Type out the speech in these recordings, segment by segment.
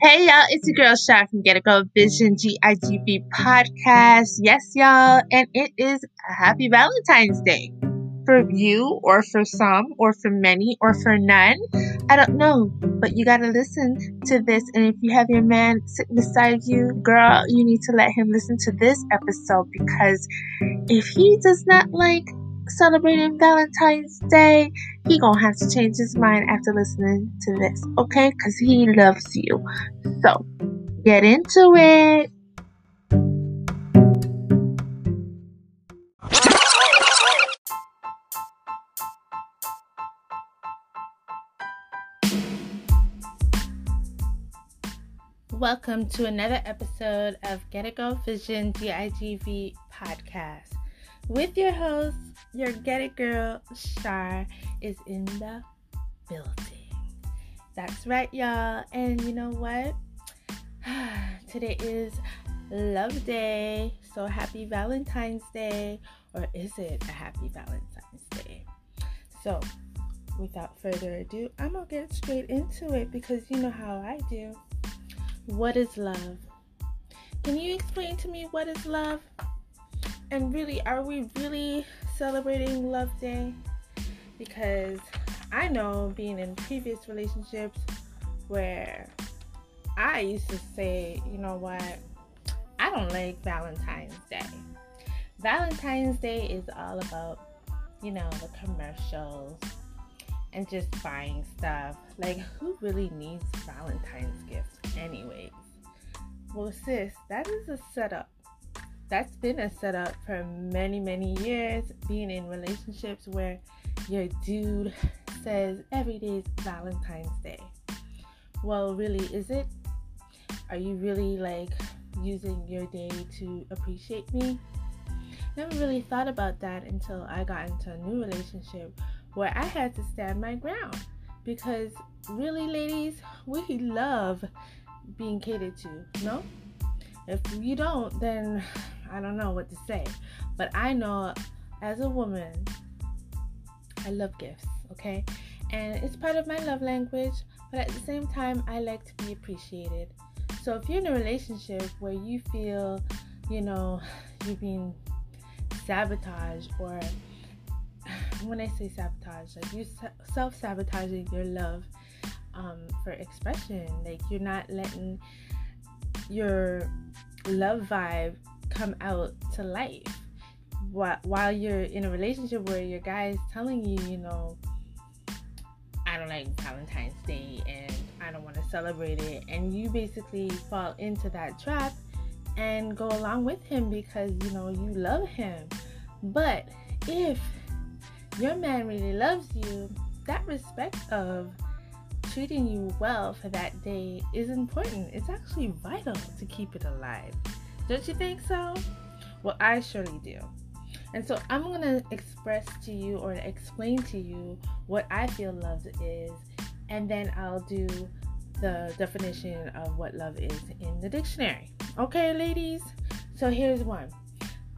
Hey y'all, it's your girl Shy from Get It Go Vision GIGV podcast. Yes, y'all, and it is a happy Valentine's Day. For you, or for some, or for many, or for none. I don't know, but you gotta listen to this. And if you have your man sitting beside you, girl, you need to let him listen to this episode because if he does not like celebrating Valentine's Day, he gonna have to change his mind after listening to this, okay? Cause he loves you. So get into it. Welcome to another episode of Get It Go Vision GIGV podcast with your host, your Get It Girl, Shar, is in the building. That's right, y'all. And you know what? Today is Love Day. So happy Valentine's Day. Or is it a happy Valentine's Day? So, without further ado, I'm going to get straight into it because you know how I do. What is love? Can you explain to me what is love? And really, are we really celebrating Love Day? Because I know being in previous relationships where I used to say, you know what, I don't like Valentine's Day. Valentine's Day is all about, you know, the commercials and just buying stuff. Like, who really needs Valentine's gifts, anyways? Well, sis, that is a setup that's been a setup for many, many years, being in relationships where your dude says every day is Valentine's Day. Well, really, is it? Are you really like using your day to appreciate me? Never really thought about that until I got into a new relationship where I had to stand my ground. Because really, ladies, we love being catered to, no? If you don't, then I don't know what to say. But I know as a woman, I love gifts, okay? And it's part of my love language, but at the same time, I like to be appreciated. So if you're in a relationship where you feel, you know, you're being sabotaged, or when I say sabotage, like you self sabotaging your love um, for expression, like you're not letting your love vibe come out to life while you're in a relationship where your guy is telling you, you know, I don't like Valentine's Day and I don't want to celebrate it, and you basically fall into that trap and go along with him because you know you love him. But if your man really loves you, that respect of treating you well for that day is important. It's actually vital to keep it alive. Don't you think so? Well, I surely do. And so I'm going to express to you or explain to you what I feel love is, and then I'll do the definition of what love is in the dictionary. Okay, ladies? So here's one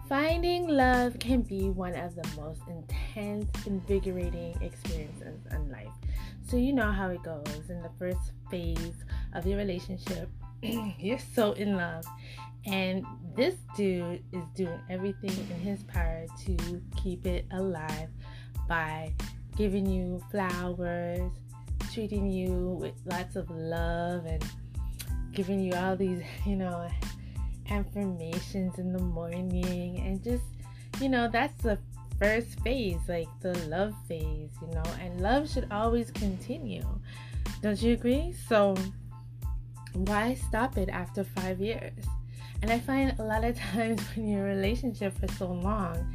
Finding love can be one of the most intense, invigorating experiences in life. So, you know how it goes in the first phase of your relationship. you're so in love and this dude is doing everything in his power to keep it alive by giving you flowers, treating you with lots of love, and giving you all these, you know, affirmations in the morning. And just, you know, that's the first phase, like the love phase, you know, and love should always continue. Don't you agree? So, why stop it after five years? And I find a lot of times when you're in a relationship for so long,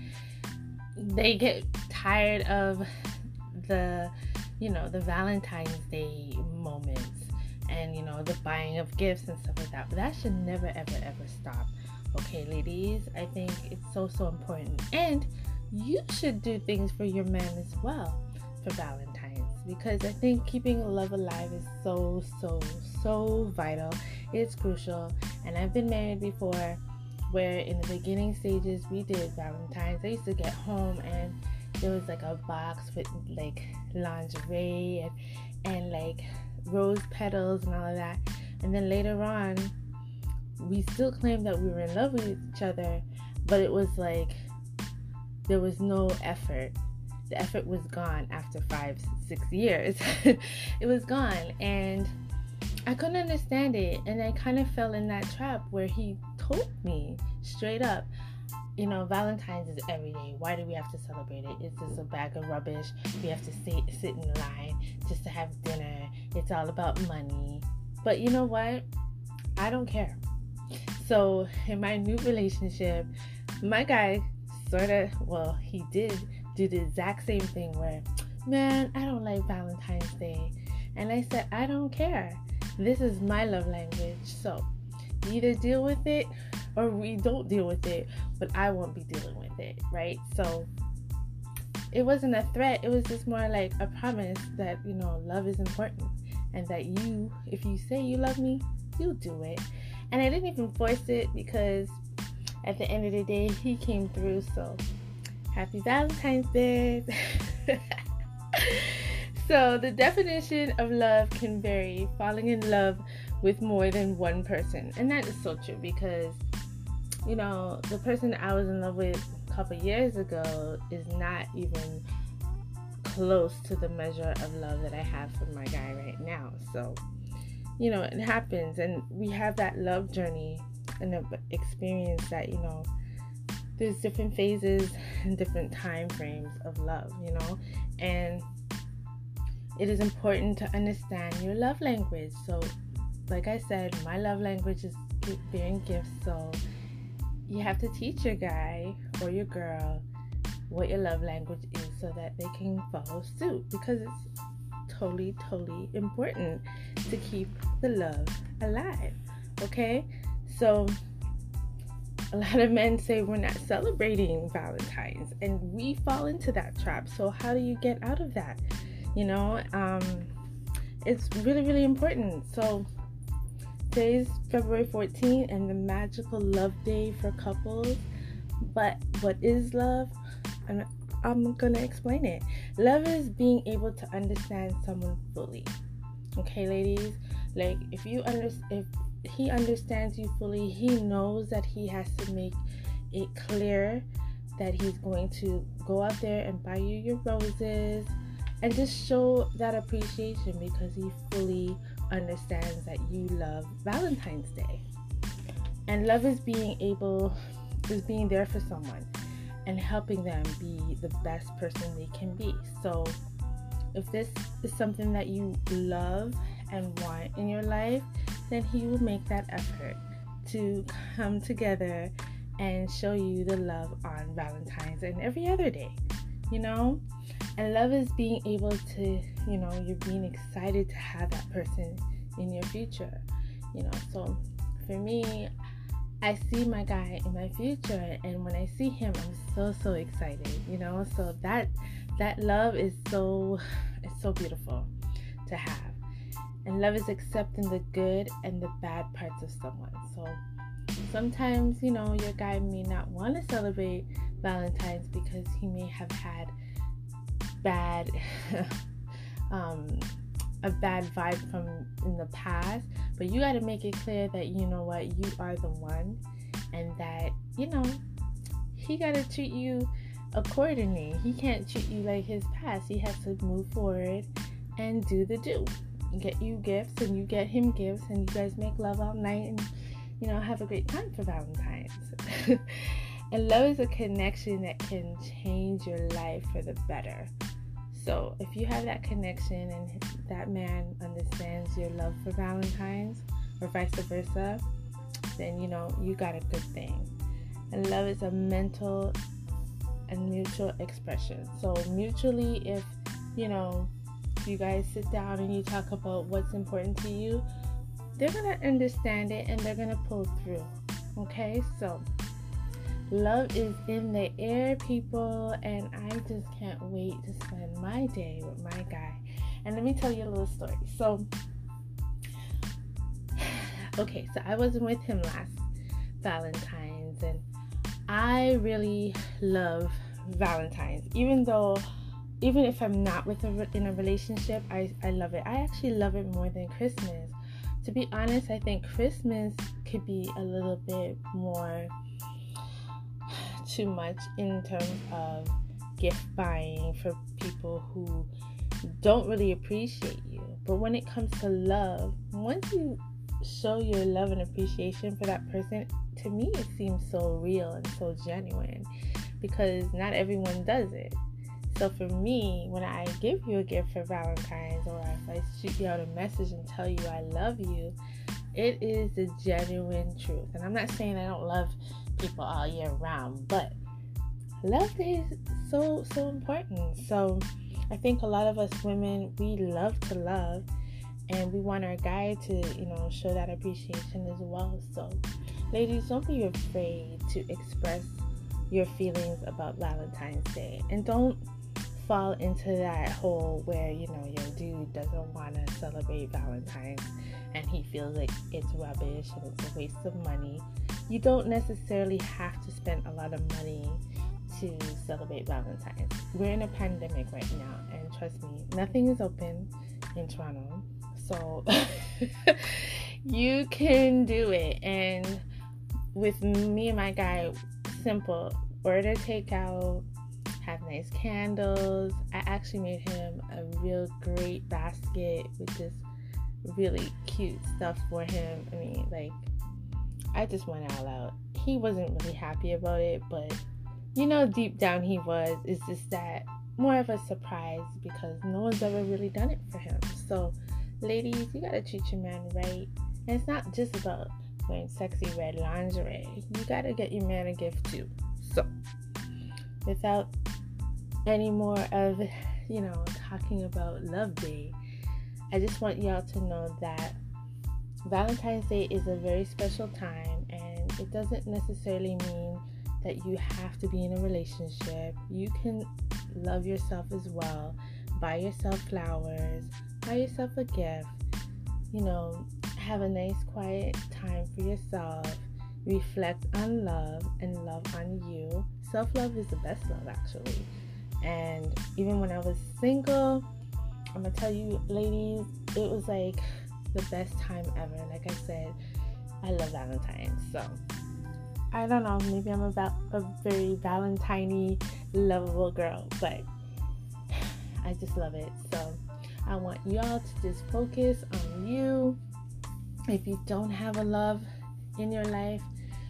they get tired of the, you know, the Valentine's Day moments and, you know, the buying of gifts and stuff like that. But that should never, ever, ever stop. Okay, ladies, I think it's so, so important. And you should do things for your man as well for Valentine's because I think keeping love alive is so, so, so vital. It's crucial. And I've been married before where in the beginning stages we did Valentine's. I used to get home and there was like a box with like lingerie and, and like rose petals and all of that. And then later on, we still claimed that we were in love with each other, but it was like there was no effort. The effort was gone after five, six years. it was gone. And I couldn't understand it. And I kind of fell in that trap where he told me straight up, you know, Valentine's is every day. Why do we have to celebrate it? It's just a bag of rubbish. We have to sit, sit in line just to have dinner. It's all about money. But you know what? I don't care. So, in my new relationship, my guy sort of, well, he did do the exact same thing where, man, I don't like Valentine's Day. And I said, I don't care. This is my love language. So, either deal with it or we don't deal with it, but I won't be dealing with it, right? So, it wasn't a threat, it was just more like a promise that, you know, love is important and that you, if you say you love me, you'll do it. And I didn't even force it because at the end of the day, he came through. So happy Valentine's Day. so the definition of love can vary, falling in love with more than one person. And that is so true because, you know, the person I was in love with a couple years ago is not even close to the measure of love that I have for my guy right now. So, you know, it happens and we have that love journey and experience that, you know, there's different phases and different time frames of love, you know, and it is important to understand your love language. So, like I said, my love language is giving gifts. So, you have to teach your guy or your girl what your love language is so that they can follow suit because it's totally, totally important to keep the love alive. Okay? So, a lot of men say we're not celebrating Valentine's, and we fall into that trap. So, how do you get out of that? You know, um, it's really, really important. So, today's February 14th and the magical love day for couples. But what is love? And I'm gonna explain it. Love is being able to understand someone fully. Okay, ladies. Like if you under if he understands you fully, he knows that he has to make it clear that he's going to go out there and buy you your roses and just show that appreciation because he fully understands that you love Valentine's Day. And love is being able is being there for someone and helping them be the best person they can be. So, if this is something that you love and want in your life, then He will make that effort to come together and show you the love on Valentine's and every other day, you know? And love is being able to, you know, you're being excited to have that person in your future, you know? So, for me, I see my guy in my future and when I see him I'm so so excited, you know? So that that love is so it's so beautiful to have. And love is accepting the good and the bad parts of someone. So sometimes, you know, your guy may not want to celebrate Valentine's because he may have had bad um a bad vibe from in the past, but you got to make it clear that you know what, you are the one and that, you know, he got to treat you accordingly. He can't treat you like his past. He has to move forward and do the do. Get you gifts and you get him gifts and you guys make love all night and you know have a great time for Valentine's. and love is a connection that can change your life for the better. So if you have that connection and that man understands your love for Valentine's or vice versa, then you know you got a good thing. And love is a mental and mutual expression. So mutually if you know you guys sit down and you talk about what's important to you, they're gonna understand it and they're gonna pull through. Okay, so Love is in the air, people, and I just can't wait to spend my day with my guy. And let me tell you a little story. So, okay, so I wasn't with him last Valentine's, and I really love Valentine's, even though. Even if I'm not with a, in a relationship, I, I love it. I actually love it more than Christmas to be honest, I think Christmas could be a little bit more too much in terms of gift buying for people who don't really appreciate you. But when it comes to love, once you show your love and appreciation for that person, to me it seems so real and so genuine because not everyone does it. So for me, when I give you a gift for Valentine's or if I shoot you out a message and tell you I love you, it is the genuine truth. And I'm not saying I don't love people all year round, but love is so so important. So I think a lot of us women we love to love and we want our guy to, you know, show that appreciation as well. So ladies, don't be afraid to express your feelings about Valentine's Day and don't fall into that hole where you know your dude doesn't want to celebrate Valentine's and he feels like it's rubbish and it's a waste of money. You don't necessarily have to spend a lot of money to celebrate Valentine's. We're in a pandemic right now, and trust me, nothing is open in Toronto. So you can do it. And with me and my guy, simple order takeout, have nice candles. I actually made him a real great basket with just really cute stuff for him. I mean, like, I just went all out. He wasn't really happy about it, but you know, deep down he was. It's just that more of a surprise because no one's ever really done it for him. So, ladies, you gotta treat your man right. And it's not just about wearing sexy red lingerie, you gotta get your man a gift too. So, without any more of, you know, talking about Love Day, I just want y'all to know that Valentine's Day is a very special time and it doesn't necessarily mean that you have to be in a relationship. You can love yourself as well. Buy yourself flowers, buy yourself a gift, you know, have a nice quiet time for yourself. Reflect on love and love on you. Self love is the best love, actually. And even when I was single, I'm gonna tell you, ladies, it was like the best time ever. Like I said, I love Valentine's. So I don't know, maybe I'm about a very Valentine lovable girl, but I just love it. So I want y'all to just focus on you. If you don't have a love in your life,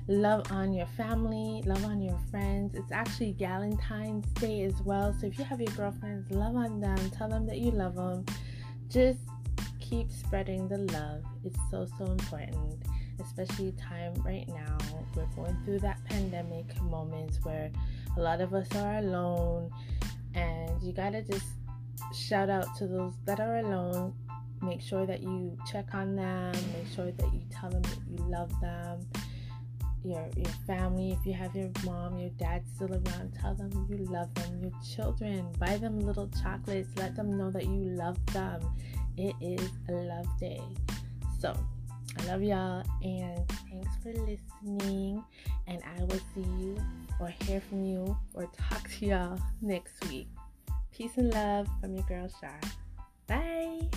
love on your family, love on your friends. It's actually Valentine's Day as well. So if you have your girlfriends, love on them, tell them that you love them. Just keep spreading the love. It's so, so important, especially time right now. We're going through that pandemic moments where a lot of us are alone, and you gotta just shout out to those that are alone. Make sure that you check on them, make sure that you tell them that you love them your your family, if you have your mom, your dad still around, tell them you love them. Your children, buy them little chocolates, let them know that you love them. It is a love day. So I love y'all and thanks for listening. And I will see you or hear from you or talk to y'all next week. Peace and love from your girl Shar. Bye.